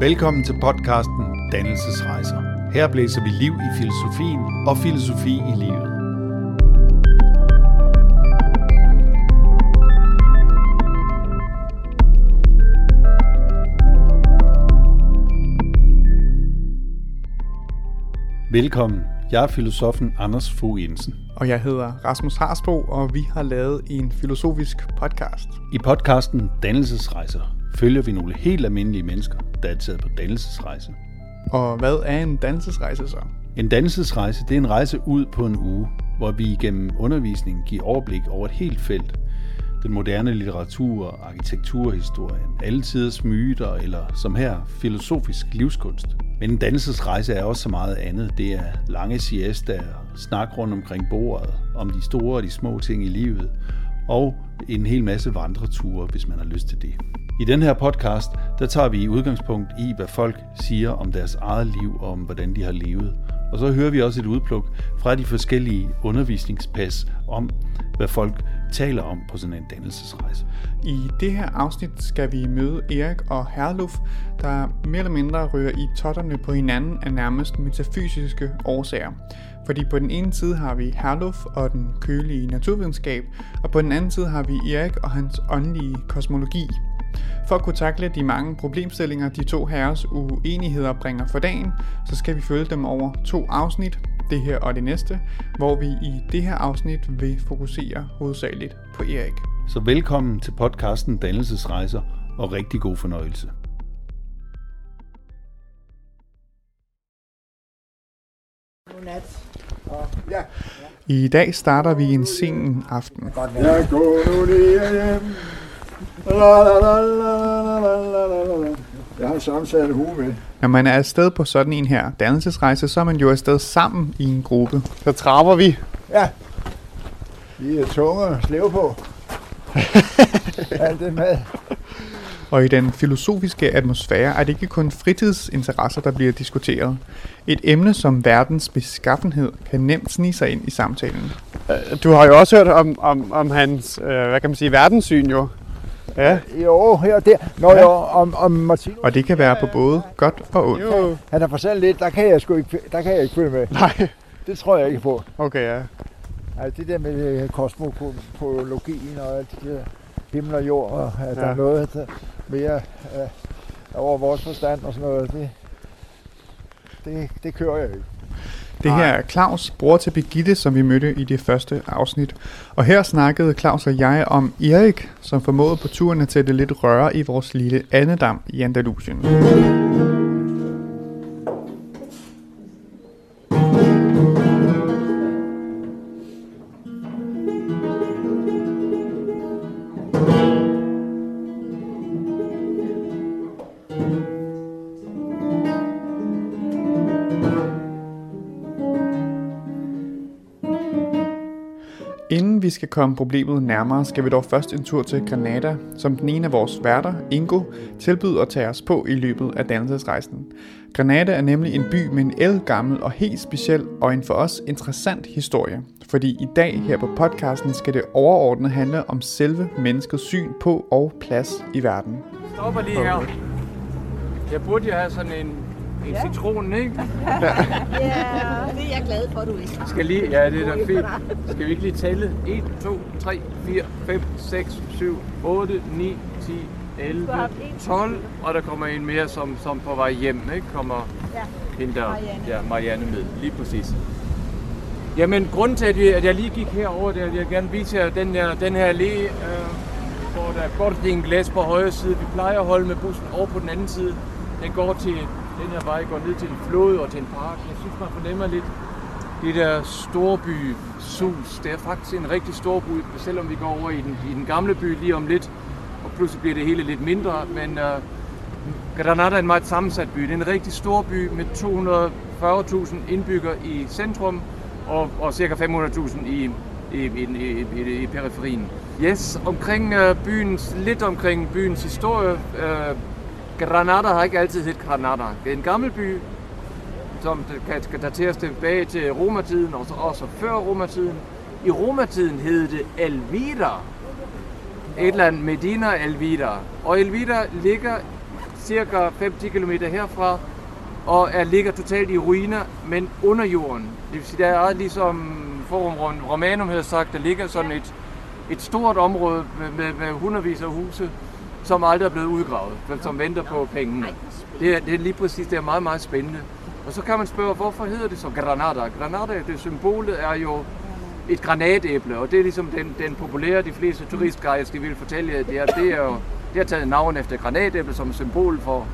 Velkommen til podcasten Dannelsesrejser. Her blæser vi liv i filosofien og filosofi i livet. Velkommen. Jeg er filosofen Anders Fogh Jensen. Og jeg hedder Rasmus Harsbo, og vi har lavet en filosofisk podcast. I podcasten Dannelsesrejser følger vi nogle helt almindelige mennesker, der er taget på dannelsesrejse. Og hvad er en dannelsesrejse så? En dannelsesrejse det er en rejse ud på en uge, hvor vi igennem undervisning giver overblik over et helt felt. Den moderne litteratur, arkitekturhistorien, alle tiders myter eller som her filosofisk livskunst. Men en dannelsesrejse er også så meget andet. Det er lange siestaer, snak rundt omkring bordet, om de store og de små ting i livet, og en hel masse vandreture, hvis man har lyst til det. I den her podcast, der tager vi udgangspunkt i, hvad folk siger om deres eget liv og om, hvordan de har levet. Og så hører vi også et udpluk fra de forskellige undervisningspas om, hvad folk taler om på sådan en dannelsesrejse. I det her afsnit skal vi møde Erik og Herluf, der mere eller mindre rører i totterne på hinanden af nærmest metafysiske årsager. Fordi på den ene side har vi Herluf og den kølige naturvidenskab, og på den anden side har vi Erik og hans åndelige kosmologi. For at kunne takle de mange problemstillinger, de to herres uenigheder bringer for dagen, så skal vi følge dem over to afsnit, det her og det næste, hvor vi i det her afsnit vil fokusere hovedsageligt på Erik. Så velkommen til podcasten Dannelsesrejser og rigtig god fornøjelse. Godnat. Ja. I dag starter vi en sen aften. Jeg går nu hjem. Jeg har sammensat hue med. Når man er afsted på sådan en her dannelsesrejse, så er man jo afsted sammen i en gruppe. Så trapper vi. Ja. Vi er tunge at slæve på. Alt det mad. Og i den filosofiske atmosfære er det ikke kun fritidsinteresser, der bliver diskuteret. Et emne som verdens beskaffenhed kan nemt snige sig ind i samtalen. Øh, du har jo også hørt om, om, om hans, øh, hvad kan man sige, verdenssyn jo. Ja. Jo, her der. Nå ja. jo, om, om Martin. Og det kan være på både godt og ondt. Jo. Han har fortalt lidt, der kan jeg sgu ikke, der kan jeg ikke følge med. Nej. Det tror jeg ikke på. Okay, ja. Altså det der med øh, kosmologien og alt det der himmel og jord, og at ja. der er noget der mere øh, over vores forstand og sådan noget, det, det, det kører jeg ikke. Det her er Claus, bror til Birgitte, som vi mødte i det første afsnit. Og her snakkede Claus og jeg om Erik, som formåede på turen at sætte lidt røre i vores lille andedam i Andalusien. Vi skal komme problemet nærmere, skal vi dog først en tur til Granada, som den ene af vores værter, Ingo, tilbyder at tage os på i løbet af dannelsesrejsen. Granada er nemlig en by med en elgammel og helt speciel og en for os interessant historie, fordi i dag her på podcasten skal det overordnet handle om selve menneskets syn på og plads i verden. Stopper lige her. Jeg burde jo have sådan en en ja. citron, ikke? ja, det er jeg glad for, du ikke Skal lige, ja, det er da fint. Skal vi ikke lige tælle? 1, 2, 3, 4, 5, 6, 7, 8, 9, 10, 11, 12, og der kommer en mere, som, som på vej hjem, ikke? Kommer ja. hende der, Marianne. Ja, Marianne med, lige præcis. Jamen, grunden til, at jeg, at jeg lige gik herover, det er, at jeg gerne vise jer den her, den her allé, øh, hvor der er Corte Inglés på højre side. Vi plejer at holde med bussen over på den anden side. Den går til den her vej går ned til en flod og til en park. Jeg synes, man fornemmer lidt det der storby sus. Det er faktisk en rigtig stor by, selvom vi går over i den, i den gamle by lige om lidt. Og pludselig bliver det hele lidt mindre, men uh, Granada er en meget sammensat by. Det er en rigtig stor by med 240.000 indbyggere i centrum og, og ca. 500.000 i, i, i, i, i, i periferien. Yes, omkring uh, byens, lidt omkring byens historie. Uh, Granada har ikke altid hed Granada. Det er en gammel by, som kan dateres tilbage til romertiden, og så også før romertiden. I romertiden hed det Elvira. Et eller andet Medina Elvira. Og Elvira ligger cirka 5-10 km herfra, og er, ligger totalt i ruiner, men under jorden. Det vil sige, der er ligesom Forum Romanum havde sagt, der ligger sådan et, et stort område med, med, med hundredvis af huse, som aldrig er blevet udgravet, som venter på pengene. Det er, det er lige præcis, det er meget, meget spændende. Og så kan man spørge, hvorfor hedder det så Granada? Granada, det symbolet er jo et granatæble, og det er ligesom den, den populære, de fleste turistguides, de vil fortælle jer, det er, det er jo, det har taget navn efter granatæble som symbol for,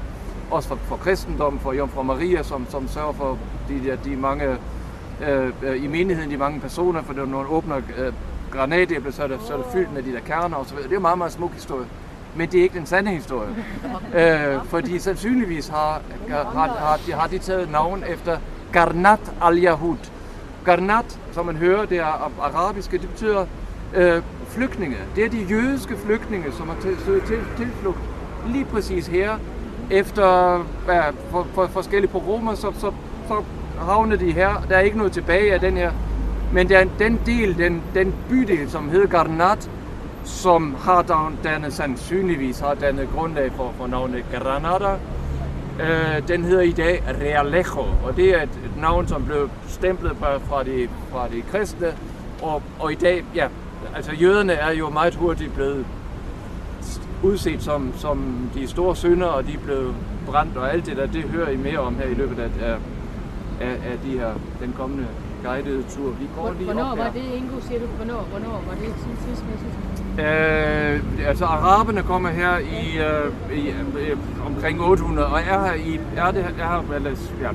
også for, for kristendom, for Jomfru Maria, som, som sørger for de, de, de mange, øh, øh, i menigheden, de mange personer, for når man åbner øh, granatæble, så er, det, så er det fyldt med de der kerner videre. Det er jo meget, meget smuk historie. Men det er ikke den sande historie. øh, fordi sandsynligvis har, har, har, de, har de taget navn efter Garnat al-Yahud. Garnat, som man hører, det er arabiske, det betyder øh, flygtninge. Det er de jødiske flygtninge, som har til, til, tilflugt lige præcis her. Efter ja, for, for, forskellige pogromer, så, så, så havner de her. Der er ikke noget tilbage af den her. Men der, den del, den, den bydel, som hedder Garnat, som har dannet sandsynligvis har dannet grundlag for, for navnet Granada. Øh, den hedder i dag Realejo, og det er et, et navn, som blev stemplet fra de, fra de kristne, og, og i dag, ja, altså jøderne er jo meget hurtigt blevet udset som, som de store synder, og de er blevet brændt, og alt det der, det hører I mere om her i løbet af, af, af, de her, den kommende guidede tur. Vi går lige hvornår op var det, Ingo, siger du? Hvornår, hvornår var det tidsmæssigt? Øh, altså araberne kommer her i, øh, i øh, omkring 800, og er her i, er det, er her, eller, ja,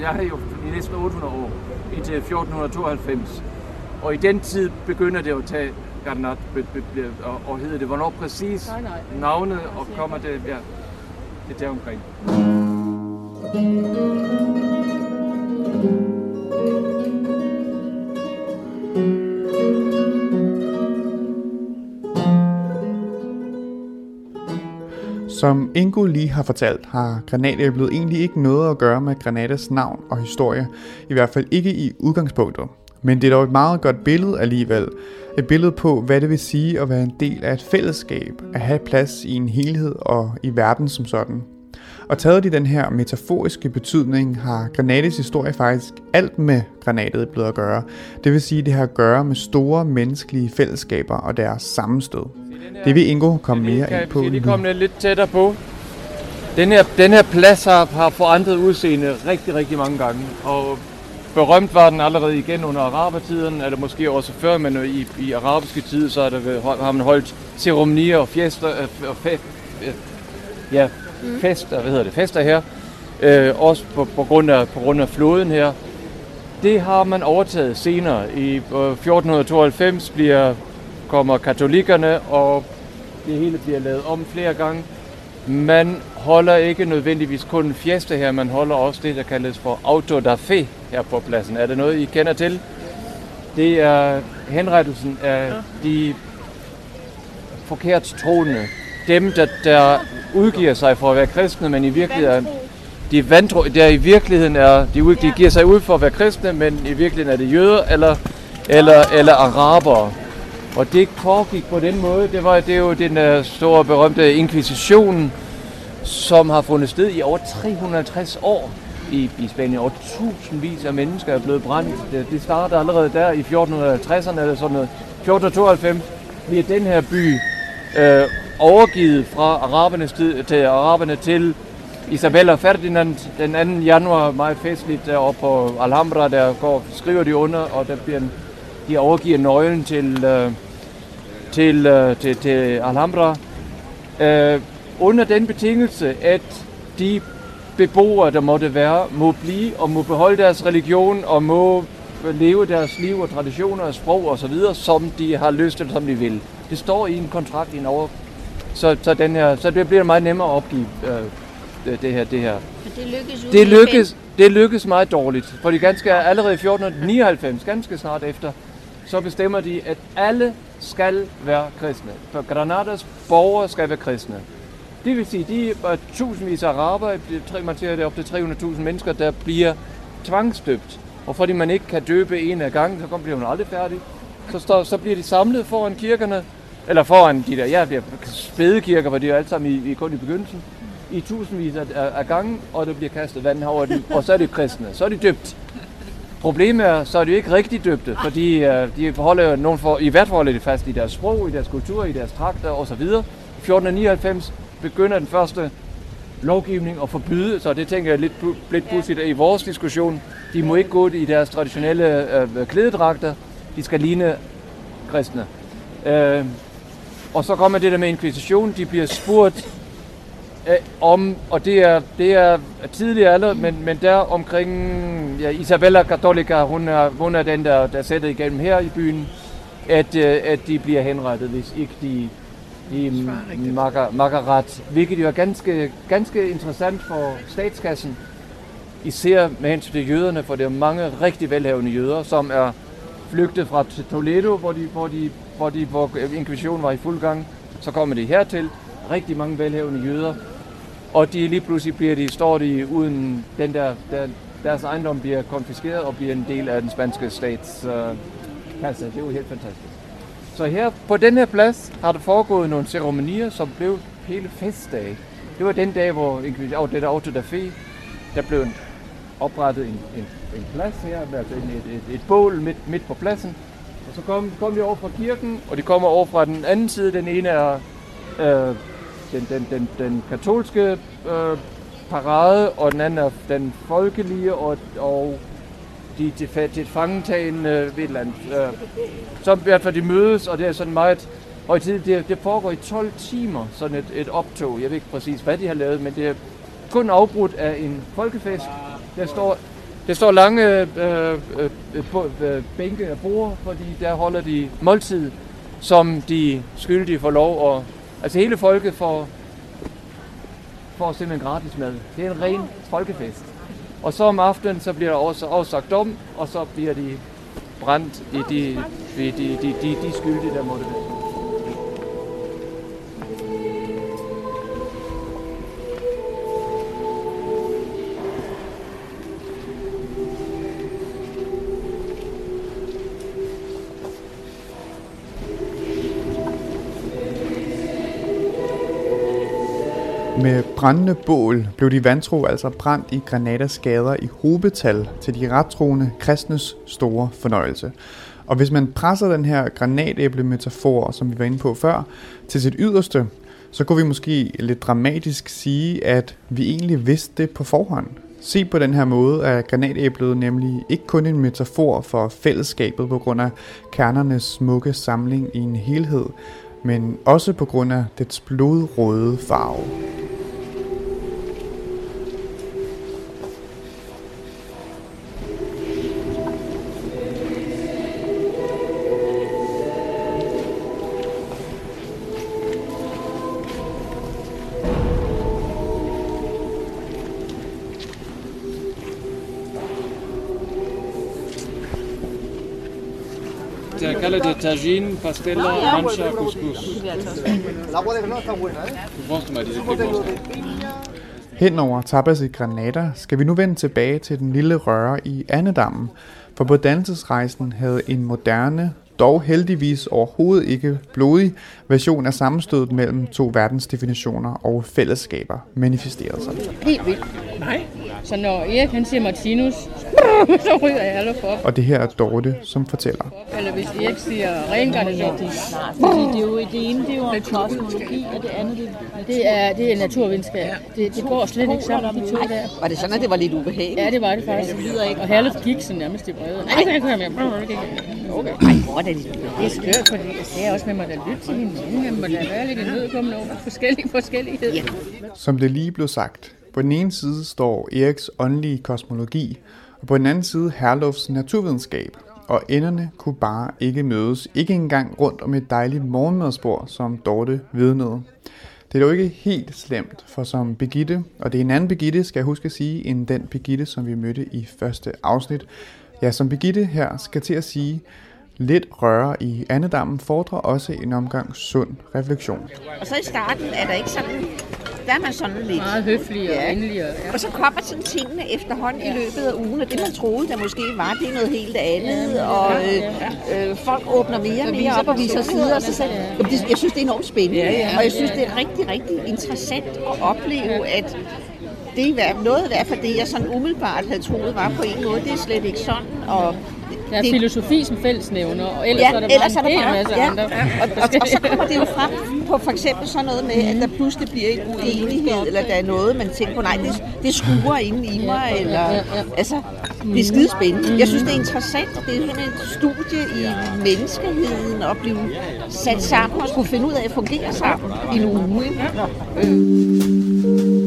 jeg er her jo i næsten 800 år, indtil 1492. Og i den tid begynder det at tage Garnat og, og hedder det. Hvornår præcis nej, nej. navnet og kommer det, ja, det er der omkring. Som Ingo lige har fortalt, har granatæblet egentlig ikke noget at gøre med Granatas navn og historie, i hvert fald ikke i udgangspunktet. Men det er dog et meget godt billede alligevel. Et billede på, hvad det vil sige at være en del af et fællesskab, at have plads i en helhed og i verden som sådan. Og taget i den her metaforiske betydning, har Granades historie faktisk alt med granatet blevet at gøre. Det vil sige, det har at gøre med store menneskelige fællesskaber og deres sammenstød. Det vil Ingo komme mere ind på nu. komme lidt tættere på. Den her, den her plads har, har forandret udseende rigtig, rigtig mange gange. Og berømt var den allerede igen under arabertiden, eller måske også før, men i, i arabiske tid, så er der, har man holdt ceremonier og fester, øh, og fe, øh, ja, mm. fester, hvad hedder det, fester her, øh, også på, på, grund af, på grund af floden her. Det har man overtaget senere. I 1492 bliver kommer katolikkerne, og det hele bliver lavet om flere gange. Man holder ikke nødvendigvis kun en fiesta her, man holder også det, der kaldes for auto da fe her på pladsen. Er det noget, I kender til? Det er henrettelsen af de forkert troende. Dem, der, der udgiver sig for at være kristne, men i virkeligheden er de vantro, der i virkeligheden er, de, de giver sig ud for at være kristne, men i virkeligheden er det jøder eller, eller, eller arabere. Og det foregik på den måde, det var det er jo den øh, store berømte inkvisition, som har fundet sted i over 350 år i, i Spanien. Og tusindvis af mennesker er blevet brændt. Det, det startede allerede der i 1450'erne eller sådan noget. 1492 bliver den her by øh, overgivet fra arabernes tid, til araberne til Isabella Ferdinand den 2. januar, meget festligt deroppe på Alhambra, der går, skriver de under, og der bliver de overgiver nøglen til, øh, til, øh, til, til Alhambra, øh, under den betingelse, at de beboere, der måtte være, må blive og må beholde deres religion og må leve deres liv og traditioner og sprog og så videre, som de har lyst til, som de vil. Det står i en kontrakt i en over. Så, så, den her, så det bliver meget nemmere at opgive øh, det her. Det, her. det lykkes, det lykkes, det lykkes meget dårligt, for de ganske allerede i 1499, ganske snart efter, så bestemmer de, at alle skal være kristne. For Granadas borgere skal være kristne. Det vil sige, de er tusindvis af araber, man siger, det er op til 300.000 mennesker, der bliver tvangsdøbt. Og fordi man ikke kan døbe en af gangen, så bliver hun aldrig færdig. Så, står, så bliver de samlet foran kirkerne, eller foran de der, ja, det er spædekirker, hvor de er alle sammen i, i, kun i begyndelsen. i tusindvis af, af gange, og der bliver kastet vand over dem, og så er det kristne. Så er de døbt. Problemet er, så er de ikke rigtig døbte, fordi uh, de holder jo nogen for, i hvert fald holder de fast i deres sprog, i deres kultur, i deres trakter osv. 1499 begynder den første lovgivning at forbyde, så det tænker jeg lidt, lidt pudsigt i vores diskussion. De må ikke gå i deres traditionelle uh, klædedragter, de skal ligne kristne. Uh, og så kommer det der med inkvisition, de bliver spurgt øh, om, og det er, det er tidligere alder, men, men der omkring ja, Isabella Cattolica, hun er, hun er den, der, der sætter igennem her i byen, at, øh, at de bliver henrettet, hvis ikke de, de makker, makker ret. Hvilket jo er ganske, ganske interessant for statskassen, især med hensyn til jøderne, for det er mange rigtig velhavende jøder, som er flygtet fra Toledo, hvor, de, hvor, de, hvor, de, hvor inkvisitionen var i fuld gang. Så kommer de hertil, rigtig mange velhavende jøder, og de lige pludselig bliver de, står de uden den der, der deres ejendom bliver konfiskeret og bliver en del af den spanske stats øh, kasse. Det er jo helt fantastisk. Så her på den her plads har der foregået nogle ceremonier, som blev hele festdag. Det var den dag, hvor oh, det der Auto da Fe, der blev oprettet en, en, en plads her, altså et, et, et bål midt, midt på pladsen. Og så kom, kom de over fra kirken, og de kommer over fra den anden side. Den ene er øh, den, den, den, den katolske øh, parade, og den anden er den folkelige, og, og de, de, de fangetagende øh, ved et eller andet. Øh, så i hvert fald de mødes, og det er sådan meget højtid. Det, det foregår i 12 timer, sådan et, et optog. Jeg ved ikke præcis, hvad de har lavet, men det er kun afbrudt af en folkefest. Der står, der står lange øh, øh, øh, øh bænke og bord, fordi der holder de måltid, som de skyldige får lov at Altså hele folket får, får simpelthen gratis mad. Det er en ren folkefest. Og så om aftenen, så bliver der også afsagt dom, og så bliver de brændt i de, de, de, de, de, de skyldige, der måtte være. Brændende bål blev de vantro altså brændt i Granadas gader i hobetal til de rettroende kristnes store fornøjelse. Og hvis man presser den her granatæble-metafor, som vi var inde på før, til sit yderste, så kunne vi måske lidt dramatisk sige, at vi egentlig vidste det på forhånd. Se på den her måde er granatæblet nemlig ikke kun en metafor for fællesskabet på grund af kernernes smukke samling i en helhed, men også på grund af dets blodrøde farve. Tagine, pastella, mancha, couscous. Hen over tapas i Granada skal vi nu vende tilbage til den lille røre i Annedammen, for på dannelsesrejsen havde en moderne, dog heldigvis overhovedet ikke blodig version af sammenstødet mellem to verdensdefinitioner og fællesskaber manifesteret sig. Helt vildt. Nej. Så når Erik han siger Martinus, så ryger jeg alle for. Og det her er Dorte, som fortæller. Eller hvis Erik siger reinkarnation. Fordi det er jo det ene, det er jo om kosmologi, og det andet, det er Det er, det er naturvidenskab. Det, det går slet ikke sammen, de to der. Var det sådan, at det var lidt ubehageligt? Ja, det var det faktisk. Det lyder ikke. Og Herlef gik så nærmest i brevet. Nej, det kan jeg mere. Okay. Ej, hvor er det lidt Det er skørt, fordi jeg ser også, at man må da lytte til hinanden. Man må da være lidt imødekommende over forskellige forskelligheder. Ja. Som det lige blev sagt, på den ene side står Eriks åndelige kosmologi, og på den anden side Herlufs naturvidenskab, og enderne kunne bare ikke mødes, ikke engang rundt om et dejligt morgenmadsbord, som Dorte vidnede. Det er dog ikke helt slemt, for som Begitte, og det er en anden Begitte, skal jeg huske at sige, end den Begitte, som vi mødte i første afsnit. Ja, som Begitte her skal til at sige, lidt røre i andedammen fordrer også en omgang sund refleksion. Og så i starten er der ikke sådan, der er man sådan lidt... Meget høflig og Ja. venlig. Og, ja. Og så kommer sådan tingene efterhånden i løbet af ugen, og det man troede, der måske var, det er noget helt andet, og øh, øh, folk åbner mere og mere op og viser sider, og så sagde jamen, det, jeg synes, det er enormt spændende, og jeg synes, det er rigtig, rigtig interessant at opleve, at det er noget i hvert fald det, jeg sådan umiddelbart havde troet var på en måde, det er slet ikke sådan, og Der er det- filosofi som fællesnævner, og ellers Ja, er der bare ellers er en der hel bare, masse ja, andre. ja. Og, og, og, så kommer det jo frem på for eksempel sådan noget med, at der pludselig bliver en uenighed, eller der er noget, man tænker på, nej, det, det skuer inde i mig, eller, altså, det er skidespændende. Jeg synes, det er interessant, det er sådan et studie i menneskeheden, at blive sat sammen og skulle finde ud af at fungere sammen i en uge. ikke?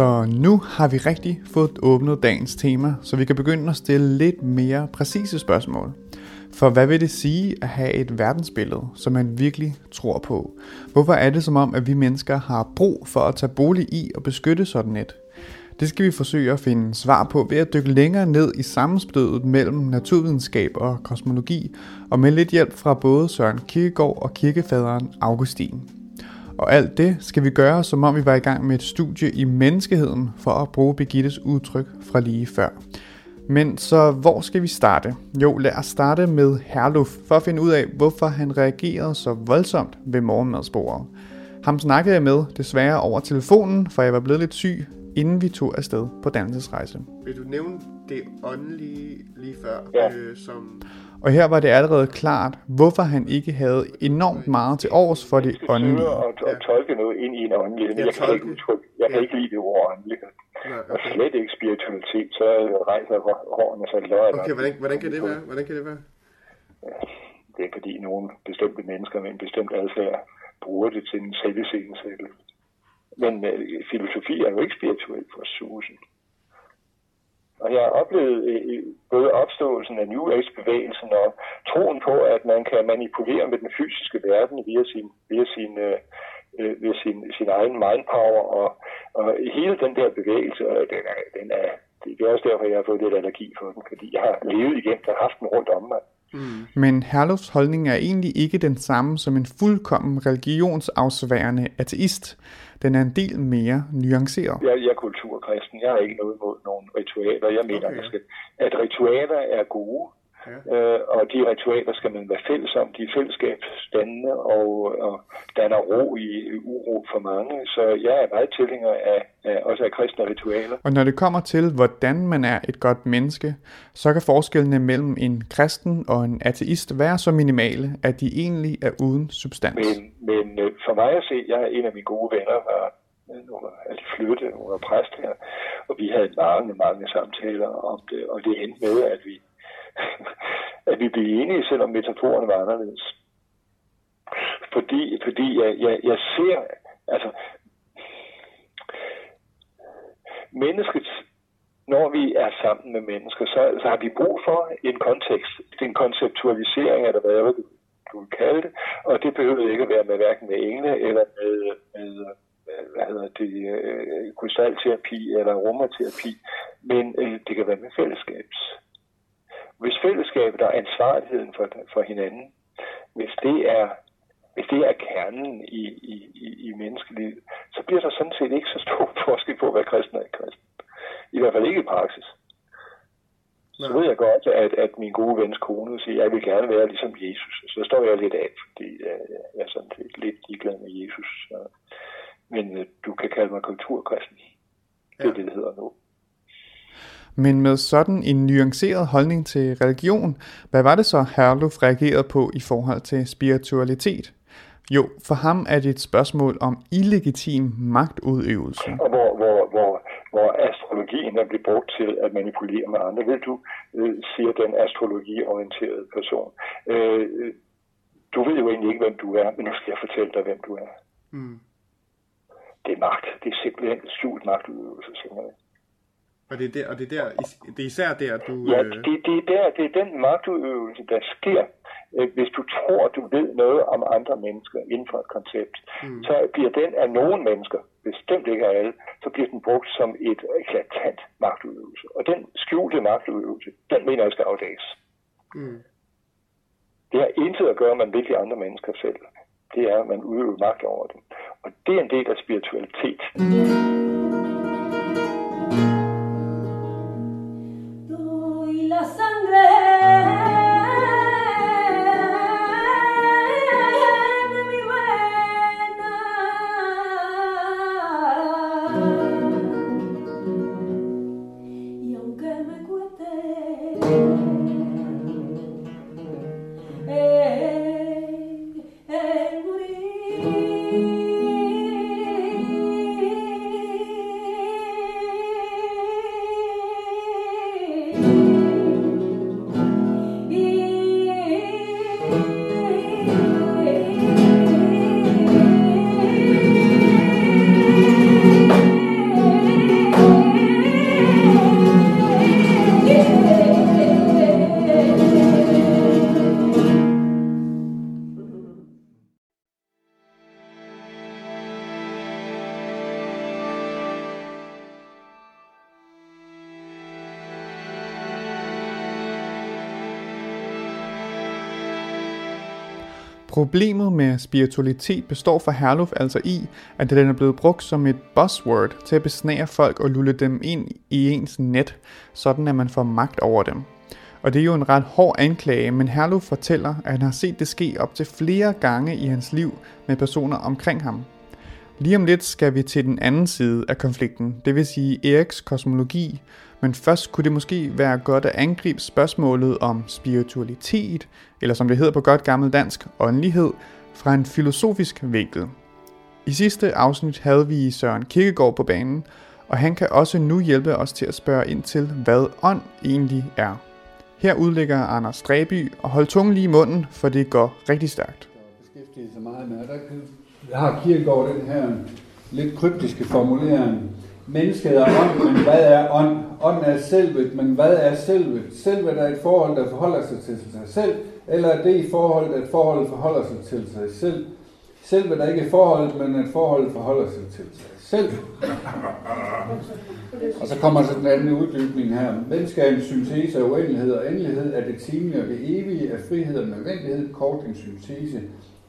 Så nu har vi rigtig fået åbnet dagens tema, så vi kan begynde at stille lidt mere præcise spørgsmål. For hvad vil det sige at have et verdensbillede, som man virkelig tror på? Hvorfor er det som om, at vi mennesker har brug for at tage bolig i og beskytte sådan et? Det skal vi forsøge at finde svar på ved at dykke længere ned i sammenstødet mellem naturvidenskab og kosmologi, og med lidt hjælp fra både Søren Kierkegaard og kirkefaderen Augustin. Og alt det skal vi gøre, som om vi var i gang med et studie i menneskeheden, for at bruge Birgittes udtryk fra lige før. Men så hvor skal vi starte? Jo, lad os starte med Herluf, for at finde ud af, hvorfor han reagerede så voldsomt ved morgenmadsbordet. Ham snakkede jeg med, desværre over telefonen, for jeg var blevet lidt syg, inden vi tog afsted på dannelsesrejse. Vil du nævne det åndelige lige før, Ja. øh, som... Og her var det allerede klart, hvorfor han ikke havde enormt meget til års for det åndelige. at, at tolke noget ind i en åndelighed, men Ja, jeg kan ikke udtrykke, jeg kan ikke lide det ord åndelighed. Og slet ikke spiritualitet, så rejser hår- hårene sig løg. okay, hvordan, hvordan kan det være? Hvordan kan det være? Det er fordi nogle bestemte mennesker med en bestemt adfærd bruger det til en selviscenesættelse. Men øh, filosofi er jo ikke spirituel for susen. Og jeg har oplevet øh, øh, både opståelsen af New Age-bevægelsen og troen på, at man kan manipulere med den fysiske verden via sin, via sin, øh, øh via sin, sin egen mindpower, og, og hele den der bevægelse, den er, den er, det er også derfor, jeg har fået lidt allergi for den, fordi jeg har levet igennem og haft den rundt om mig. Mm. Men Herlufs holdning er egentlig ikke den samme som en fuldkommen religionsafsværende ateist. Den er en del mere nuanceret. Jeg, jeg er kulturkristen. Jeg har ikke noget imod nogle ritualer. Jeg mener, Okay. at ritualer er gode, Ja. øh, og de ritualer skal man være fælles om. De er fællesskabsdannende og, og danner ro i uro for mange. Så jeg er meget tilhænger af, af også af kristne ritualer. Og når det kommer til, hvordan man er et godt menneske, så kan forskellene mellem en kristen og en ateist være så minimale, at de egentlig er uden substans. Men, men øh, for mig at se, jeg er en af mine gode venner, var øh, nogle af de flytte, nogle af præst her, og vi havde mange, mange samtaler om det, og det endte med, at vi, at vi blev enige, selvom metaforerne var anderledes. Fordi, fordi jeg, jeg, jeg ser, altså, mennesket, når vi er sammen med mennesker, så, så har vi brug for en kontekst, en konceptualisering af det, hvad du, du vil kalde det, og det behøver ikke at være med hverken med engle eller med, med hvad hedder det, øh, krystalterapi eller aromaterapi, men øh, det kan være med fællesskabs. Hvis fællesskabet og ansvarligheden for, for hinanden, hvis det er hvis det er kernen i, i, i, i menneskelivet, så bliver der sådan set ikke så stor forskel på, hvad kristen er kristen. I hvert fald ikke i praksis. Så ved jeg godt, at, at min gode vens kone siger, at jeg vil gerne være ligesom Jesus. Så står jeg lidt af, fordi jeg er sådan set lidt ligeglad med Jesus. Men øh, du kan kalde mig kulturkristen. Det er det, det hedder nu. Men med sådan en nuanceret holdning til religion, hvad var det så Herluf reagerede på i forhold til spiritualitet? Jo, for ham er det et spørgsmål om illegitim magtudøvelse. Og hvor, hvor, hvor, hvor astrologien er blevet brugt til at manipulere med andre. Vil du, øh, siger den astrologiorienterede person. Øh, du ved jo egentlig ikke, hvem du er, men nu skal jeg fortælle dig, hvem du er. Mm. Det er magt. Det er simpelthen skjult magtudøvelse, simpelthen. Og det er, der, og det er, der, det er især der, du... Ja, øh, det, det, er der, det er den magtudøvelse, der sker, øh, hvis du tror, du ved noget om andre mennesker inden for et koncept. Mm. Så bliver den af nogle mennesker, bestemt ikke af alle, så bliver den brugt som et eklatant magtudøvelse. Og den skjulte magtudøvelse, den mener jeg skal afdækkes. Mm. Det har intet at gøre, vil de andre mennesker selv. Det er, at man udøver magt over dem. Og det er en del af spiritualitet. la Problemet med spiritualitet består for Herluf altså i, at den er blevet brugt som et buzzword til at besnære folk og lulle dem ind i ens net, sådan at man får magt over dem. Og det er jo en ret hård anklage, men Herluf fortæller, at han har set det ske op til flere gange i hans liv med personer omkring ham. Lige om lidt skal vi til den anden side af konflikten, det vil sige Eriks kosmologi, men først kunne det måske være godt at angribe spørgsmålet om spiritualitet, eller som det hedder på godt gammel dansk, åndelighed, fra en filosofisk vinkel. I sidste afsnit havde vi Søren Kirkegaard på banen, og han kan også nu hjælpe os til at spørge ind til, hvad ånd egentlig er. Her udlægger Anders Stræby, og hold tungen lige i munden, for det går rigtig stærkt. Beskæftiget sig meget med, der har Kierkegaard den her lidt kryptiske formulering, Mennesket er ånd, men hvad er ånd? Ånd er selvet, men hvad er selvet? Selvet er et forhold, der forholder sig til sig selv, eller er det i forhold, at forholdet forholder sig til sig selv? Selvet er ikke et forhold, men at forholdet forholder sig til sig selv. Og så kommer så den anden uddybning her. Mennesket er en syntese af uendelighed og endelighed, af det timelige og det evige, af frihed og nødvendighed, kort en syntese.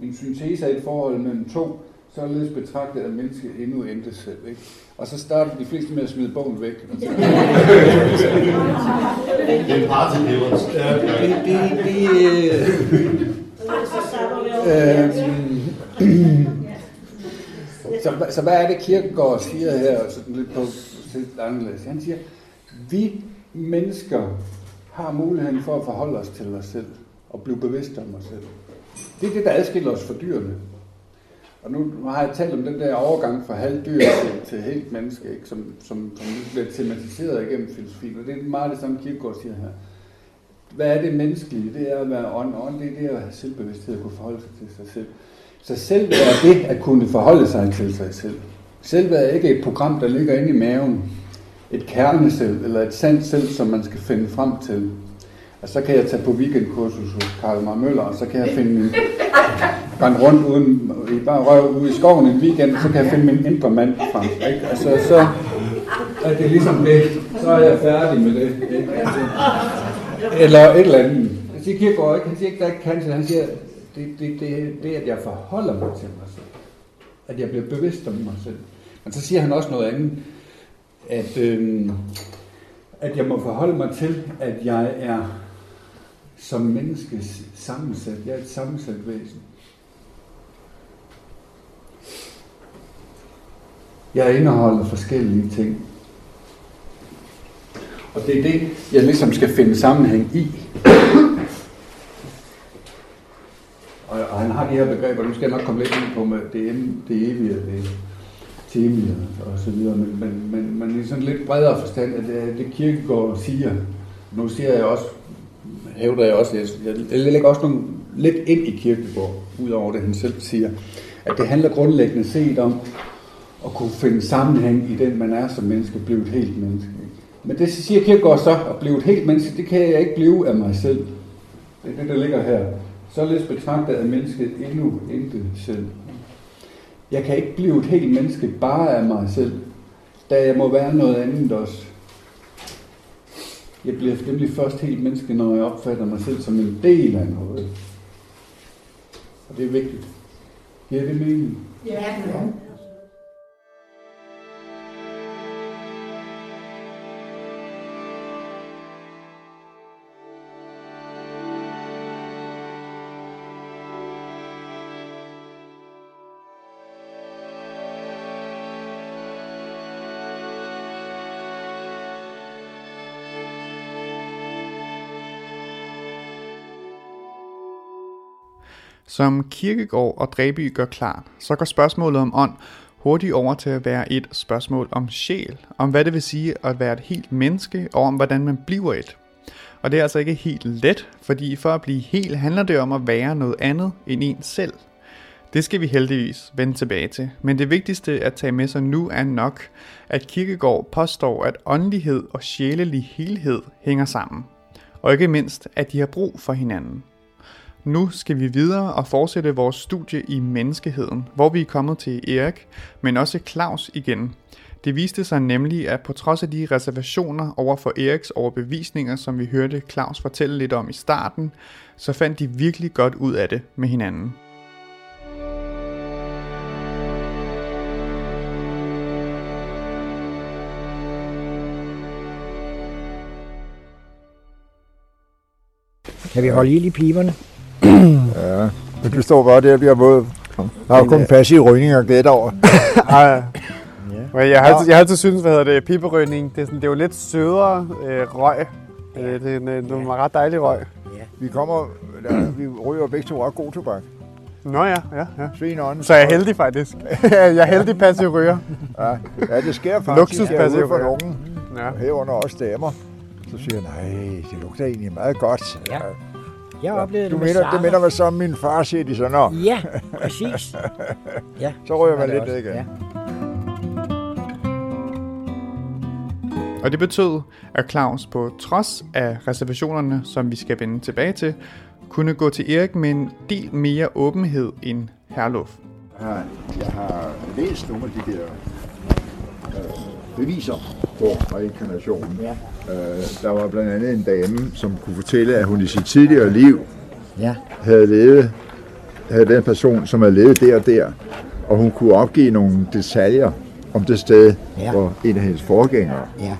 En syntese er et forhold mellem to, således betragtet af mennesket endnu intet selv. Ikke? Og så starter de fleste med at smide bogen væk. det er en party Ja, det, det, det, øh, så, så hvad er det, Kirkegaard siger her, sådan lidt på lidt anderledes? Han siger, vi mennesker har muligheden for at forholde os til os selv og blive bevidste om os selv. Det er det, der adskiller os fra dyrene. Og nu har jeg talt om den der overgang fra halvdyr til, til helt menneske, ikke? Som, som, som bliver tematiseret igennem filosofien. Og det er meget det samme, Kierkegaard siger her. Hvad er det menneskelige? Det er at være ånd. Ånd det er det at have selvbevidsthed at kunne forholde sig til sig selv. Så selv er det at kunne forholde sig til sig selv. Selv er ikke et program, der ligger inde i maven. Et kerneselv eller et sandt selv, som man skal finde frem til. Og så kan jeg tage på weekendkursus hos Karl Mar Møller, og så kan jeg finde min, rende rundt uden, bare røv ude i skoven en weekend, så kan jeg finde min indre mand frem. Ikke? Altså, så er det ligesom det, så er jeg færdig med det. Ikke? Altså, eller et eller andet. Han siger Kierkegaard ikke, han siger ikke, der ikke cancer, han siger, det, det, det, det at jeg forholder mig til mig selv. At jeg bliver bevidst om mig selv. Men så siger han også noget andet, at, øhm, at jeg må forholde mig til, at jeg er som menneske sammensat. Jeg er et sammensat væsen. Jeg indeholder forskellige ting. Og det er det, jeg ligesom skal finde sammenhæng i. Og, og han har de her begreber, nu skal jeg nok komme lidt ind på med det, det evige, det temier og så videre, men, men, men, men i sådan lidt bredere forstand, at det, det kirkegård siger, nu siger jeg også, hævder jeg også, jeg, jeg lægger også nogle, lidt ind i Kirkegaard, ud over det han selv siger, at det handler grundlæggende set om at kunne finde sammenhæng i den, man er som menneske, blive et helt menneske. Men det siger Kirkegaard så, at blive et helt menneske, det kan jeg ikke blive af mig selv. Det er det, der ligger her. Således betragtet af mennesket endnu intet selv. Jeg kan ikke blive et helt menneske bare af mig selv, da jeg må være noget andet også. Jeg bliver nemlig først helt menneske, når jeg opfatter mig selv som en del af noget. Og det er vigtigt. Giver det mening? Ja. ja. Som Kirkegård og Dræby gør klar, så går spørgsmålet om ånd hurtigt over til at være et spørgsmål om sjæl, om hvad det vil sige at være et helt menneske, og om hvordan man bliver et. Og det er altså ikke helt let, fordi for at blive helt handler det om at være noget andet end en selv. Det skal vi heldigvis vende tilbage til, men det vigtigste at tage med sig nu er nok, at Kirkegård påstår, at åndelighed og sjælelig helhed hænger sammen. Og ikke mindst, at de har brug for hinanden. Nu skal vi videre og fortsætte vores studie i menneskeheden, hvor vi er kommet til Erik, men også Claus igen. Det viste sig nemlig, at på trods af de reservationer over for Eriks overbevisninger, som vi hørte Claus fortælle lidt om i starten, så fandt de virkelig godt ud af det med hinanden. Kan vi holde ild i piberne? Ja, men du står bare der og bliver våd. Der er jo kun passiv rygning og gæt over. Ej, Men jeg har altid, jeg har altid syntes, hvad hedder det, piberygning, det er, sådan, det er jo lidt sødere øh, røg. Øh, det, er en, øh, det er en ret dejlig røg. Vi kommer, der, vi ryger begge to ret god tobak. Nå ja, ja, ja. Svin ånden. Så jeg er heldig faktisk. jeg er heldig passiv ryger. Ja, ja, det sker faktisk Luksus passiv for ryger. nogen. Ja. Herunder også damer. Så siger jeg, nej, det lugter egentlig meget godt. Ja. Jeg oplevede du det med minder, det minder mig som min far siger, de så, nå. Ja, præcis. Ja, så ryger sådan man lidt også. igen. Og det betød, at Claus på trods af reservationerne, som vi skal vende tilbage til, kunne gå til Erik med en del mere åbenhed end Herluf. Jeg har, jeg har læst nogle af de der øh, beviser på reinkarnationen. Ja. Øh, der var blandt andet en dame, som kunne fortælle, at hun i sit tidligere liv Ja. havde levet, havde den person, som havde levet der og der, og hun kunne opgive nogle detaljer om det sted, Ja. hvor en af hendes forgængere Ja.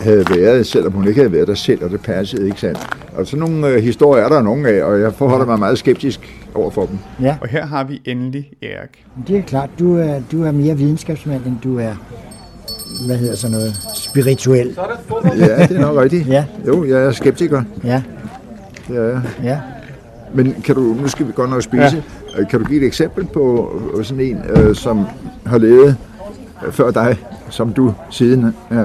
havde været, selvom hun ikke havde været der selv, og det passede ikke sandt. Og sådan nogle øh, historier er der nogle af, og jeg forholder mig meget skeptisk over for dem. Ja. Og her har vi endelig Erik. Det er klart, du er, du er mere videnskabsmand, end du er, hvad hedder sådan noget, spirituel. Ja, det er nok rigtigt. Ja. Jo, jeg er skeptiker. Ja. Det er jeg. Ja. Men kan du, nu skal vi godt nok spise. Ja. Kan du give et eksempel på øh, sådan en, øh, som har levet øh, før dig, som du siden øh,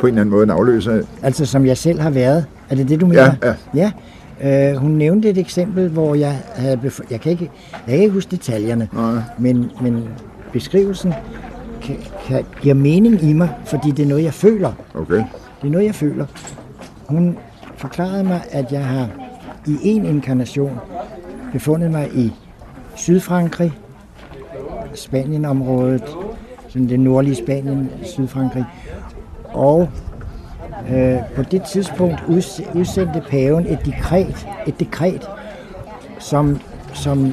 på en eller anden måde en afløser af? Altså som jeg selv har været. Er det det, du mener? Ja, ja. Øh, hun nævnte et eksempel, hvor jeg havde... Bef- jeg, kan ikke, jeg kan ikke huske detaljerne, Nej. men, men beskrivelsen kan, kan, giver mening i mig, fordi det er noget, jeg føler. Okay. Det er noget, jeg føler. Hun forklarede mig, at jeg har i en inkarnation befundet mig i Sydfrankrig, Spanienområdet, sådan det nordlige Spanien, Sydfrankrig. Og øh, på det tidspunkt uds- udsendte paven et dekret, et dekret som, som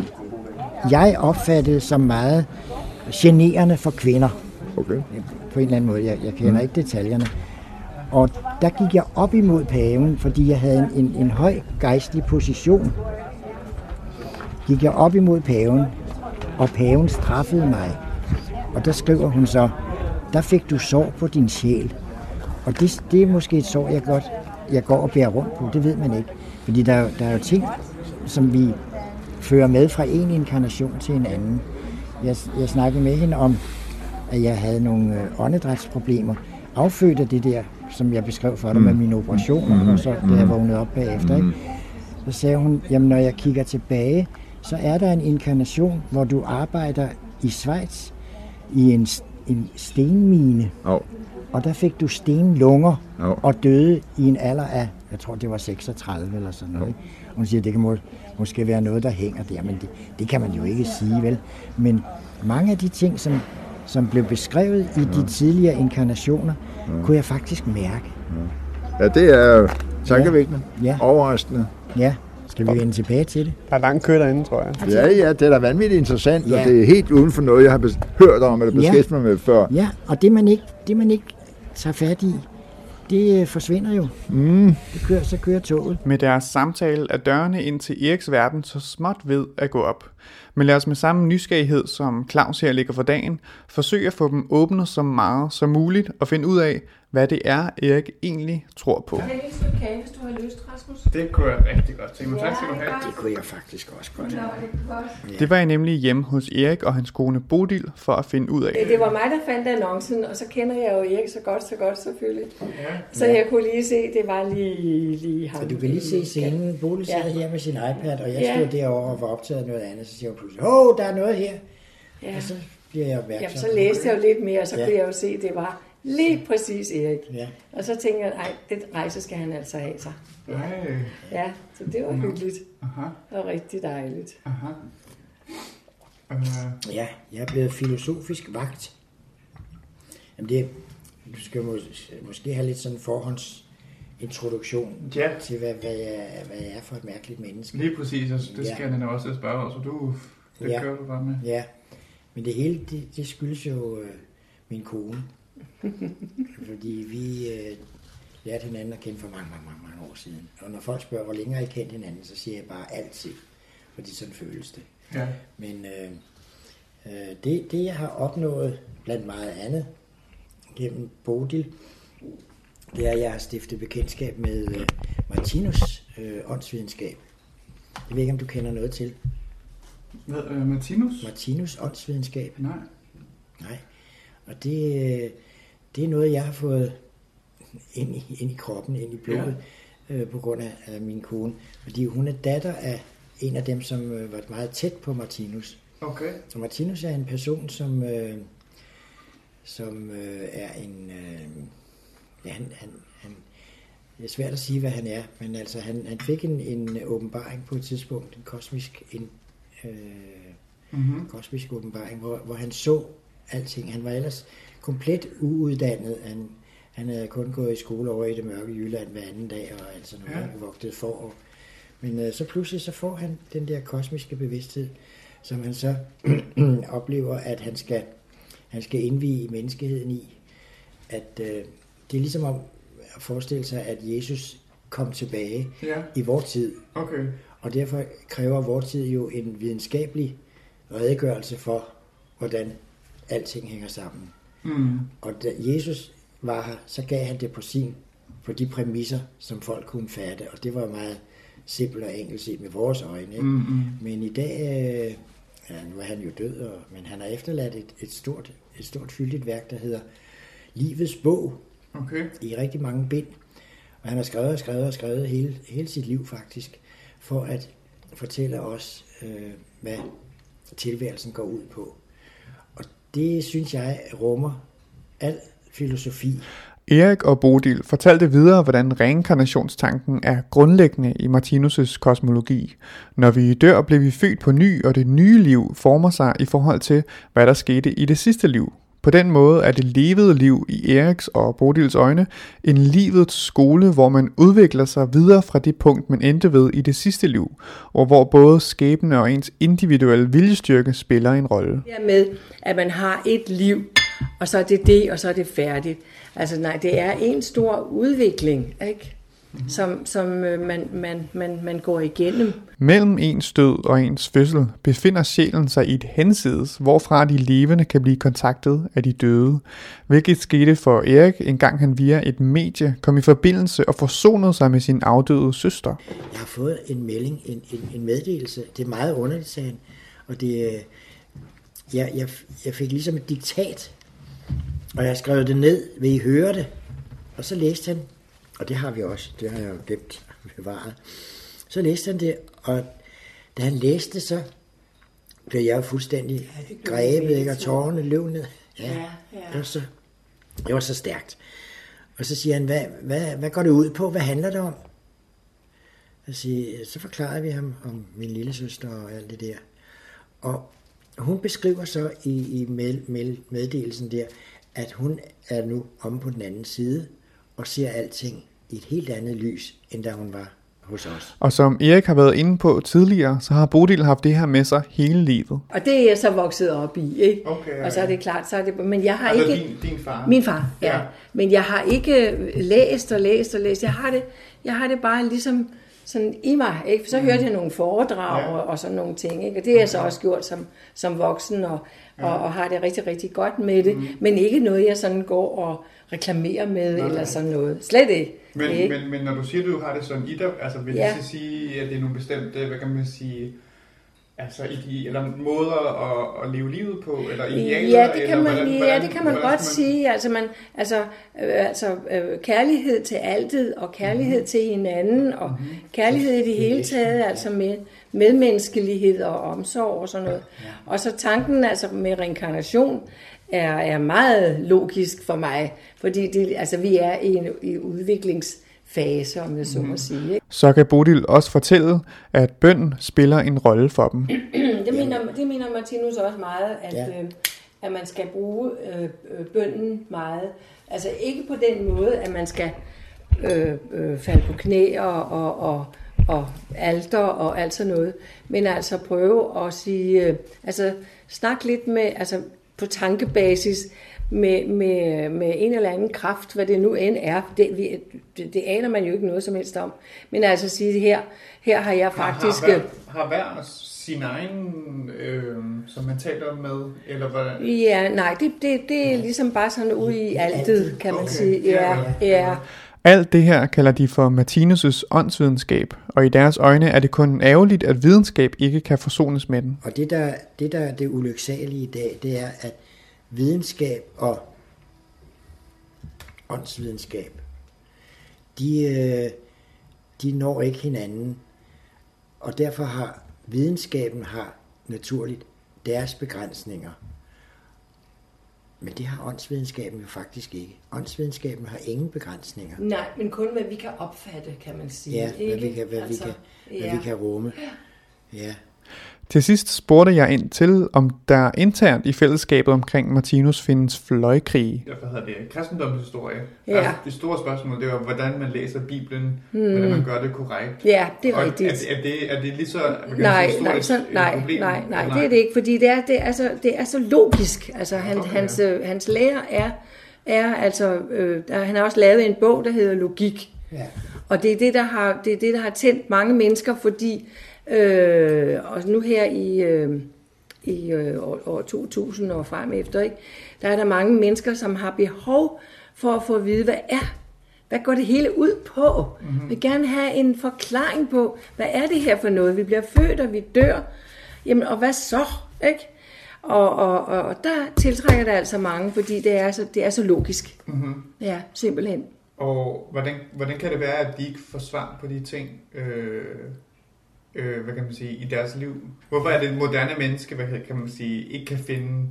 jeg opfattede som meget generende for kvinder. Okay. På en eller anden måde. Jeg, jeg kender ikke detaljerne. Og der gik jeg op imod paven, fordi jeg havde en, en, en høj gejstlig position. Gik jeg op imod paven, og paven straffede mig. Og der skriver hun så, der fik du sår på din sjæl. Og det, det er måske et sår, jeg, godt, jeg går og bærer rundt på. Det ved man ikke. Fordi der, er der er jo ting, som vi fører med fra en inkarnation til en anden. Jeg, jeg snakkede med hende om, at jeg havde nogle øh, åndedrætsproblemer. Affødt af det der, som jeg beskrev for dig Mm. med mine operationer, Mhm. og så da jeg vågnede op bagefter. Ikke? Så sagde hun, jamen når jeg kigger tilbage, så er der en inkarnation, hvor du arbejder i Schweiz i en, en stenmine. Au. Og der fik du stenlunger Au. og døde i en alder af, jeg tror det var 36 eller sådan noget. Ikke? Og hun siger, det kan må, måske være noget, der hænger der, men det, det kan man jo ikke sige, vel? Men mange af de ting, som, som blev beskrevet i de tidligere inkarnationer, kunne jeg faktisk mærke. Ja, det er tankevækkende. Ja. Overraskende. Ja. Skal vi vende tilbage til det? Der er lang kø derinde, tror jeg. Ja, ja, det er da vanvittigt interessant, ja. Ja. og det er helt uden for noget, jeg har hørt om eller Ja. beskæftiget mig med før. Ja, og det man ikke, det man ikke tager fat i, det øh, forsvinder jo. Mm. Det kører, så kører toget. Med deres samtale er dørene ind til Eriks verden så småt ved at gå op. Men lad os med samme nysgerrighed, som Claus her ligger for dagen, forsøge at få dem åbnet så meget som muligt og finde ud af, hvad det er, Erik egentlig tror på. Kan jeg lige slutte kage, hvis du har lyst, Rasmus? Det kunne jeg rigtig godt tænke mig. Tak skal du have. Det kunne jeg faktisk også godt. Nå, det godt. Det var jeg nemlig hjemme hos Erik og hans kone Bodil for at finde ud af. Det var mig, der fandt annoncen, og så kender jeg jo Erik så godt, så godt selvfølgelig. Ja. Så jeg kunne lige se, det var lige, lige ham. Så du kan lige se scenen. Bodil Ja. sidder her med sin iPad, og jeg Ja. stod derovre og var optaget af noget andet. Så siger hun pludselig, åh, der er noget her. Ja. Og så bliver jeg opmærksom. Jamen, så læste jeg jo lidt mere, og så Ja. kunne jeg jo se, at det var lige præcis Erik. Ja. Og så tænkte jeg, nej, den rejse skal han altså have sig. Nej. Ja, så det var hyggeligt. Aha. Og rigtig dejligt. Aha. Uh, Ja, jeg er blevet filosofisk vagt. Jamen det, du skal mås- måske have lidt sådan en forhåndsintroduktion Ja. til, hvad, hvad, jeg, hvad jeg er for et mærkeligt menneske. lige præcis, altså, det Ja. skal han også spørge om, så du, det Ja. kører du bare med. Ja, men det hele, det, det skyldes jo øh, min kone. Fordi vi øh, lærte hinanden at kende for mange, mange, mange, mange år siden. Og når folk spørger, hvor længe har I kendt hinanden, så siger jeg bare altid. Fordi sådan føles det. Ja. Men øh, øh, det, det, jeg har opnået, blandt meget andet, gennem Bodil, det er, at jeg har stiftet bekendtskab med øh, Martinus øh, åndsvidenskab. Jeg ved ikke, om du kender noget til. Hvad, uh, Martinus? Martinus åndsvidenskab. Nej. Nej. Og det, øh, det er noget, jeg har fået ind i, ind i kroppen, ind i blodet, ja. øh, på grund af, af min kone. Fordi hun er datter af en af dem, som øh, var meget tæt på Martinus. Okay. Så Martinus er en person, som, øh, som øh, er en... Øh, ja, han, han, han, det er svært at sige, hvad han er, men altså han, han fik en, en åbenbaring på et tidspunkt, en kosmisk, en, øh, Mhm. kosmisk åbenbaring, hvor, hvor han så alting. Han var ellers komplet uuddannet. Han, han havde kun gået i skole over i det mørke Jylland hver anden dag, og altså noget, Ja. ja. vogtet for. Og, men øh, så pludselig så får han den der kosmiske bevidsthed, som han så oplever, at han skal, han skal indvige menneskeheden i. At øh, det er ligesom om at forestille sig, at Jesus kom tilbage Ja. i vores tid. Okay. Og derfor kræver vores tid jo en videnskabelig redegørelse for, hvordan alting hænger sammen. Mm. Og da Jesus var her, så gav han det på sin, på de præmisser, som folk kunne fatte. Og det var meget simpelt og enkelt set med vores øjne. Ikke? Mm, mm. Men i dag, øh, ja, nu er han jo død, og, men han har efterladt et, et, stort, et stort fyldigt værk, der hedder Livets Bog, Okay. i rigtig mange bind. Og han har skrevet og skrevet og skrevet hele, hele sit liv faktisk, for at fortælle os, øh, hvad tilværelsen går ud på. Og det synes jeg rummer al filosofi. Erik og Bodil fortalte videre, hvordan reinkarnationstanken er grundlæggende i Martinus' kosmologi. Når vi dør, bliver vi født på ny, og det nye liv former sig i forhold til, hvad der skete i det sidste liv. På den måde er det levede liv i Eriks og Bodils øjne en livets skole, hvor man udvikler sig videre fra det punkt, man endte ved i det sidste liv, og hvor både skæbne og ens individuelle viljestyrke spiller en rolle. Det med, at man har et liv, og så er det det, og så er det færdigt. Altså nej, det er en stor udvikling, ikke? Som, som øh, man, man, man, man går igennem. Mellem ens død og ens fødsel befinder sjælen sig i et hensides, hvorfra de levende kan blive kontaktet af de døde. Hvilket skete for Erik, en gang han via et medie kom i forbindelse og forsonede sig med sin afdøde søster. Jeg har fået en melding, en, en, en meddelelse. Det er meget underligt, sagde han. Og det, øh, jeg, jeg, jeg fik ligesom et diktat, og jeg skrev det ned. Vil I høre det? Og så læste han, og det har vi også, det har jeg jo gemt bevaret. Så læste han det, og da han læste det, så blev jeg jo fuldstændig grebet, ikke? og tårerne løb ned. Ja, ja. Det var så, det var så stærkt. Og så siger han, hvad, hvad, hvad går det ud på? Hvad handler det om? Så, siger, så forklarede vi ham om min lille søster og alt det der. Og hun beskriver så i, i med, med, meddelelsen der, at hun er nu omme på den anden side og ser alting i et helt andet lys, end da hun var hos os. Og som Erik har været inde på tidligere, så har Bodil haft det her med sig hele livet. Og det er jeg så vokset op i, ikke? Okay, ja, Og så er det klart, så er det... Men jeg har Altså ikke... din- din far? Min far, ja. Ja. Men jeg har ikke læst og læst og læst. Jeg har det, jeg har det bare ligesom sådan i mig, ikke? For så Mm. hørte jeg nogle foredrag ja. og, og sådan nogle ting, ikke? Og det har jeg så også gjort som, som voksen, og, ja. og, og har det rigtig, rigtig godt med det. Mm. Men ikke noget, jeg sådan går og reklamerer med, Nej, eller sådan noget. Slet ikke. Men, ikke? men, men når du siger, at du har det sådan i dig, altså vil Ja. det så sige, at det er nogle bestemte, hvad kan man sige, altså ide, eller måder at, at leve livet på, eller idealer? Ja, det kan eller man, hvordan, ja, hvordan, det kan man hvordan godt skal sige. Altså, man, altså, øh, altså øh, kærlighed til altet, og kærlighed Mhm. mm-hmm. til hinanden, og mm-hmm. kærlighed i det hele taget, altså med medmenneskelighed og omsorg og sådan noget. Og så tanken altså med reinkarnation er, er meget logisk for mig, fordi det, altså, vi er i en i udviklingsfase, om jeg så må sige. Ikke? Så kan Bodil også fortælle, at bøn spiller en rolle for dem. det, mener, det mener Martinus også meget, at, Ja. ja. øh, at man skal bruge øh, øh, bønden meget. Altså ikke på den måde, at man skal øh, øh, falde på knæ og, og, og, og alter og alt sådan noget, men altså prøve at sige, øh, altså snak lidt med, altså på tankebasis, med, med, med en eller anden kraft, hvad det nu end er. Det, vi, det, det aner man jo ikke noget som helst om. Men altså sige, her, her har jeg faktisk... Har, har, hver, har hver sin egen, øh, som man taler om med, eller hvordan? Ja, nej, det, det, det er ligesom bare sådan ude i altet, kan man Okay, sige. ja, Ja, ja. Alt det her kalder de for Martinus' åndsvidenskab, og i deres øjne er det kun ærgerligt, at videnskab ikke kan forsones med den. Og det der, det der er det ulyksalige i dag, det er, at videnskab og åndsvidenskab, de, øh, de når ikke hinanden. Og derfor har videnskaben har naturligt deres begrænsninger. Men det har åndsvidenskaben jo faktisk ikke. Åndsvidenskaben har ingen begrænsninger. Nej, men kun hvad vi kan opfatte, kan man sige. Ja, hvad vi ikke? kan, hvad vi kan, hvad vi kan rumme. Ja. Til sidst spurgte jeg ind til, om der internt i fællesskabet omkring Martinus findes fløjkrige. Hvad hedder det? Kristendomshistorie. Ja. Altså, det store spørgsmål, det er jo, hvordan man læser Bibelen, Hmm. hvordan man gør det korrekt. Ja, det er Og rigtigt. Er, er, det, er det lige så Nej, sige, stort nej, et- så, nej, problem? nej, nej, Eller det er det ikke, fordi det er, det er, så, det er så logisk. Altså, han, okay, hans, øh, hans lærer er, er altså, øh, der, han har også lavet en bog, der hedder Logik. Ja. Og det er det, der har, det er det, der har tændt mange mennesker, fordi øh, og nu her i, øh, i øh, år, år 2000 og frem efter, ikke, der er der mange mennesker, som har behov for at få at vide, hvad er hvad går det hele ud på? Mm-hmm. vil gerne have en forklaring på, hvad er det her for noget? Vi bliver født, og vi dør. Jamen, og hvad så? Ikke? Og, og, og, og der tiltrækker det altså mange, fordi det er så, det er så logisk. Mhm. Ja, simpelthen. Og hvordan, hvordan kan det være, at de ikke får svar på de ting, øh, øh, hvad kan man sige, i deres liv? Hvorfor er det et moderne menneske, hvad kan man sige, ikke kan finde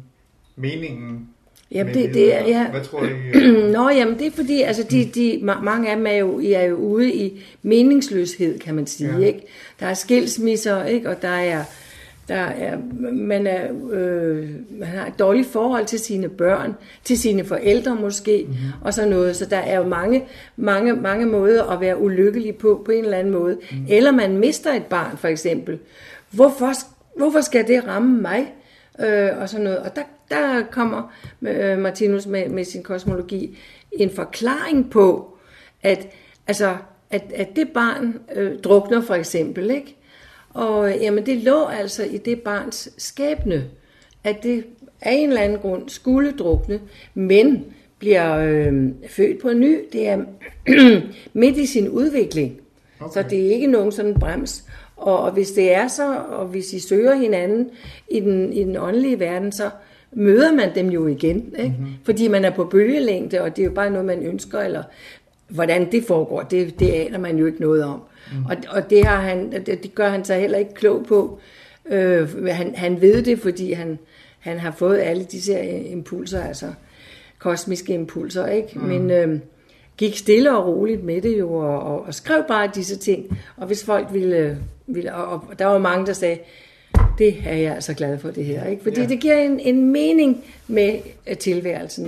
meningen med det, det er, ja. Hvad tror I? øh, Nå, jamen, det er fordi, altså, de, de, ma- mange af dem er jo, I er jo ude i meningsløshed, kan man sige, Ja. ja. ikke? Der er skilsmisser, ikke? Og der er, der er, man, er, øh, man har et dårligt forhold til sine børn, til sine forældre måske, Mhm. mm-hmm. og sådan noget. Så der er jo mange, mange, mange måder at være ulykkelig på, på en eller anden måde. Mm. Eller man mister et barn, for eksempel. Hvorfor, hvorfor skal det ramme mig? Øh, og sådan noget. Og der, der kommer øh, Martinus med, med sin kosmologi en forklaring på, at, altså, at, at det barn øh, drukner for eksempel, ikke? Og øh, jamen, det lå altså i det barns skæbne, at det af en eller anden grund skulle drukne, men bliver øh, født på ny. Det er midt i sin udvikling. Okay. Så det er ikke nogen sådan brems. Og, og hvis det er så, og hvis I søger hinanden i den, i den åndelige verden, så møder man dem jo igen. Ikke? Mm-hmm. Fordi man er på bølgelængde, og det er jo bare noget, man ønsker, eller hvordan det foregår, det, det aner man jo ikke noget om. Mm. Og, og det, har han, det, det gør han sig heller ikke klog på. Øh, han, han ved det, fordi han, han har fået alle disse impulser, altså kosmiske impulser, ikke? Mm. Men øh, gik stille og roligt med det jo, og, og, og skrev bare disse ting. Og hvis folk ville, ville og, og der var mange, der sagde, det er jeg altså glad for det her, ikke? Fordi Ja. ja. det giver en, en mening med øh, tilværelsen.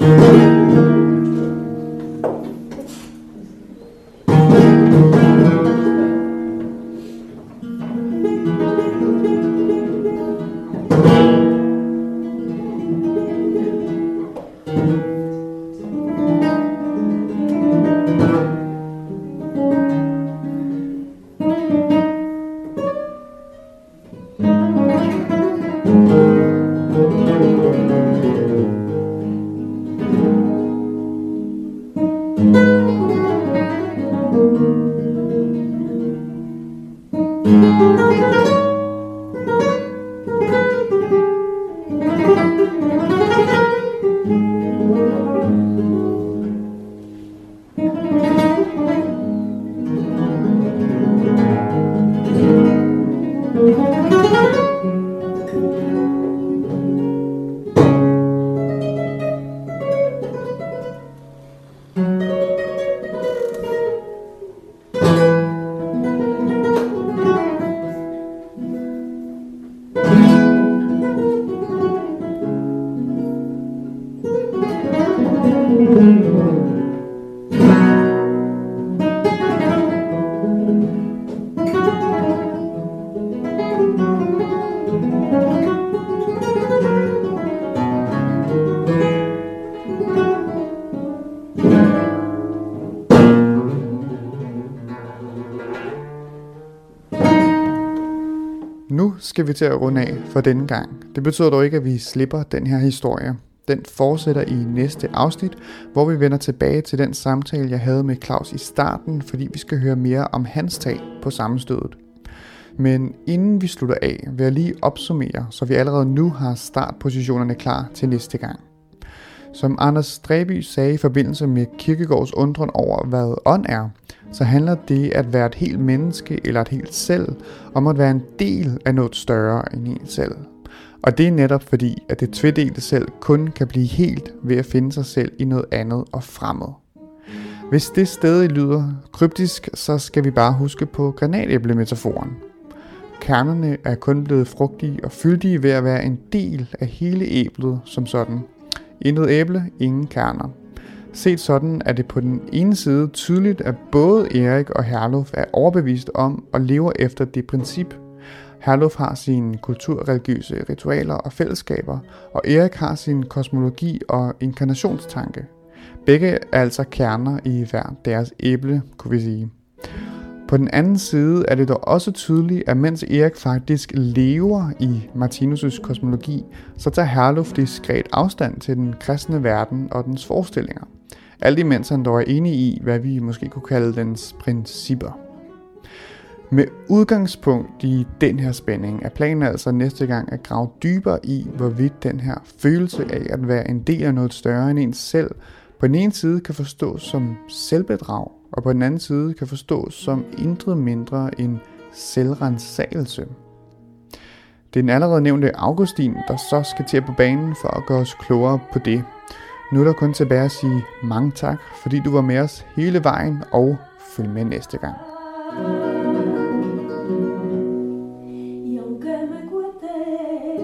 Skal vi til at runde af for denne gang. Det betyder dog ikke, at vi slipper den her historie. Den fortsætter i næste afsnit, hvor vi vender tilbage til den samtale, jeg havde med Claus i starten, fordi vi skal høre mere om hans tag på sammenstødet. Men inden vi slutter af, vil jeg lige opsummere, så vi allerede nu har startpositionerne klar til næste gang. Som Anders Dreby sagde i forbindelse med Kirkegårds undren over, hvad ånd er, så handler det at være et helt menneske eller et helt selv om at være en del af noget større end en selv. Og det er netop fordi, at det tvedelte selv kun kan blive helt ved at finde sig selv i noget andet og fremmed. Hvis det stadig lyder kryptisk, så skal vi bare huske på granatæblemetaforen. Kernerne er kun blevet frugtige og fyldige ved at være en del af hele æblet som sådan. Intet æble, ingen kerner. Set sådan er det på den ene side tydeligt, at både Erik og Herluf er overbevist om og lever efter det princip. Herluf har sine kulturreligiøse ritualer og fællesskaber, og Erik har sin kosmologi og inkarnationstanke. Begge er altså kerner i hver deres æble, kunne vi sige. På den anden side er det dog også tydeligt, at mens Erik faktisk lever i Martinus' kosmologi, så tager Herluf diskret afstand til den kristne verden og dens forestillinger. Alt imens han dog er enig i, hvad vi måske kunne kalde dens principper. Med udgangspunkt i den her spænding er planen altså næste gang at grave dybere i, hvorvidt den her følelse af at være en del af noget større end ens selv, på den ene side kan forstås som selvbedrag, og på den anden side kan forstås som intet mindre end selvrensagelse. Det er den allerede nævnte Augustin, der så skal til på banen for at gøre os klogere på det. Nu er der kun tilbage at sige mange tak, fordi du var med os hele vejen, og følg med næste gang.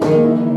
thank you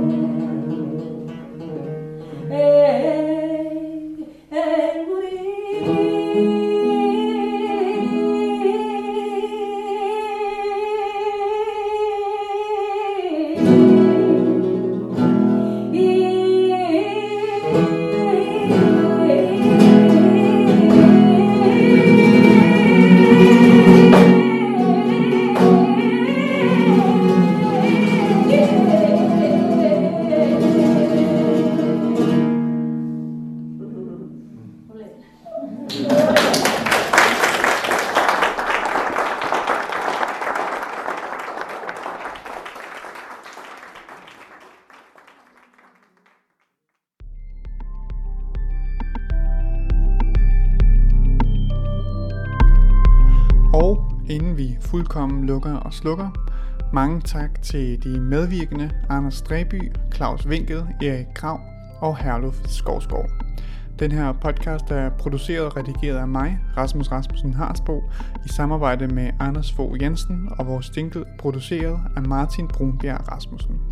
inden vi fuldkommen lukker og slukker, mange tak til de medvirkende Anders Dreby, Claus Winkel, Erik Krav og Herluf Skovsgaard. Den her podcast er produceret og redigeret af mig, Rasmus Rasmussen Harsbo, i samarbejde med Anders Fogh Jensen, og vores jingle produceret af Martin Brunbjerg Rasmussen.